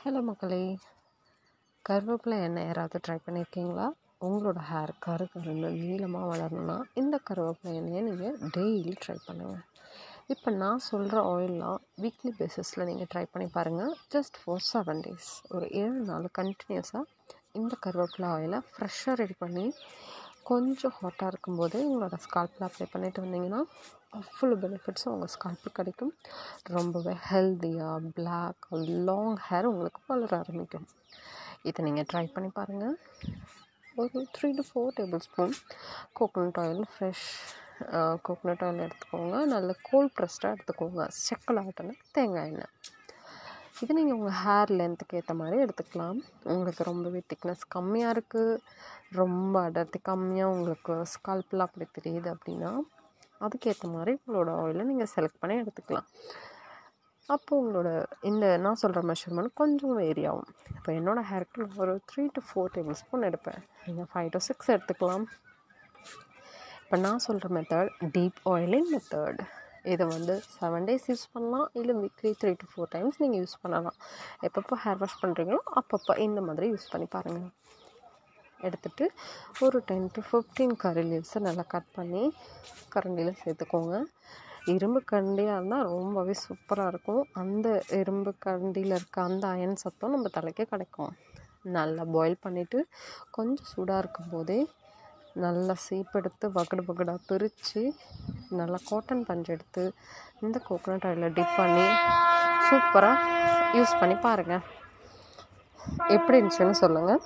Hello மக்களே. கருவேப்பிலை எண்ணெய் யாராவது ட்ரை பண்ணியிருக்கீங்களா உங்களோட ஹேர் கரு கருன்னு நீளமாக வளரணும்னா இந்த கருவேப்பிலை எண்ணெயை நீங்கள் டெய்லி ட்ரை பண்ணுங்கள் இப்போ நான் சொல்கிற ஆயிலெலாம் வீக்லி பேசிஸில் நீங்கள் ட்ரை பண்ணி பாருங்கள் ஜஸ்ட் ஃபார் செவன் டேஸ் ஒரு ஏழு நாள் கண்டினியூஸாக இந்த கருவேப்பிலை ஆயிலை ஃப்ரெஷ்ஷாக ரெடி பண்ணி கொஞ்சம் ஹாட்டாக இருக்கும்போது உங்களோட ஸ்கால்பில் அப்ளை பண்ணிட்டு வந்தீங்கன்னா அவ்வளோ பெனிஃபிட்ஸும் உங்கள் ஸ்கால்ப்பு கிடைக்கும். ரொம்பவே ஹெல்த்தியாக பிளாக் லாங் ஹேர் உங்களுக்கு வளர ஆரம்பிக்கும். இதை நீங்கள் ட்ரை பண்ணி பாருங்கள் ஒரு three to four tablespoon coconut oil fresh coconut oil எடுத்துக்கோங்க. நல்ல கோல்ட் ப்ரெஸ்டாக எடுத்துக்கோங்க. செக்கல் ஆட்டின தேங்காய் எண்ணெய். இது நீங்கள் உங்கள் ஹேர் லென்த்துக்கு ஏற்ற மாதிரி எடுத்துக்கலாம். உங்களுக்கு ரொம்பவே திக்னஸ் கம்மியாக இருக்குது ரொம்ப அடர்த்தி கம்மியாக உங்களுக்கு ஸ்கல்ப்லாம் அப்படி தெரியுது அப்படின்னா அதுக்கேற்ற மாதிரி உங்களோட ஆயிலை நீங்கள் செலக்ட் பண்ணி எடுத்துக்கலாம். அப்போது உங்களோட இந்த நான் சொல்கிற மெஷர்மெண்ட் கொஞ்சம் வேரி ஆகும். இப்போ என்னோடய ஹேருக்கு ஒரு three to four table spoon எடுப்பேன். நீங்கள் ஃபைவ் டு சிக்ஸ் எடுத்துக்கலாம். இப்போ நான் சொல்கிற மெத்தட் டீப் ஆயிலிங் மெத்தட் இதை வந்து செவன் டேஸ் யூஸ் பண்ணலாம். இல்லை weekly three to four times நீங்கள் யூஸ் பண்ணலாம். எப்பப்போ ஹேர் வாஷ் பண்ணுறீங்களோ அப்பப்போ இந்த மாதிரி யூஸ் பண்ணி பாருங்கள் எடுத்துகிட்டு ஒரு டென் டு ஃபிஃப்டீன் கறி லீவ்ஸை நல்லா கட் பண்ணி கரண்டியில் சேர்த்துக்கோங்க. இரும்பு கண்டியாக இருந்தால் ரொம்பவே சூப்பராக இருக்கும். அந்த இரும்பு கண்டியில் இருக்க அந்த அயன் சத்தம் நம்ம தலைக்கே கிடைக்கும். நல்லா பாயில் பண்ணிவிட்டு கொஞ்சம் சூடாக இருக்கும் போதே நல்லா சீப்பெடுத்து பகடு பகடாக பிரித்து நல்லா காட்டன் பஞ்சு எடுத்து இந்த கோகோனட் ஆயிலில் டிப் பண்ணி சூப்பராக யூஸ் பண்ணி பாருங்கள் எப்படி இருந்துச்சுன்னு சொல்லுங்கள்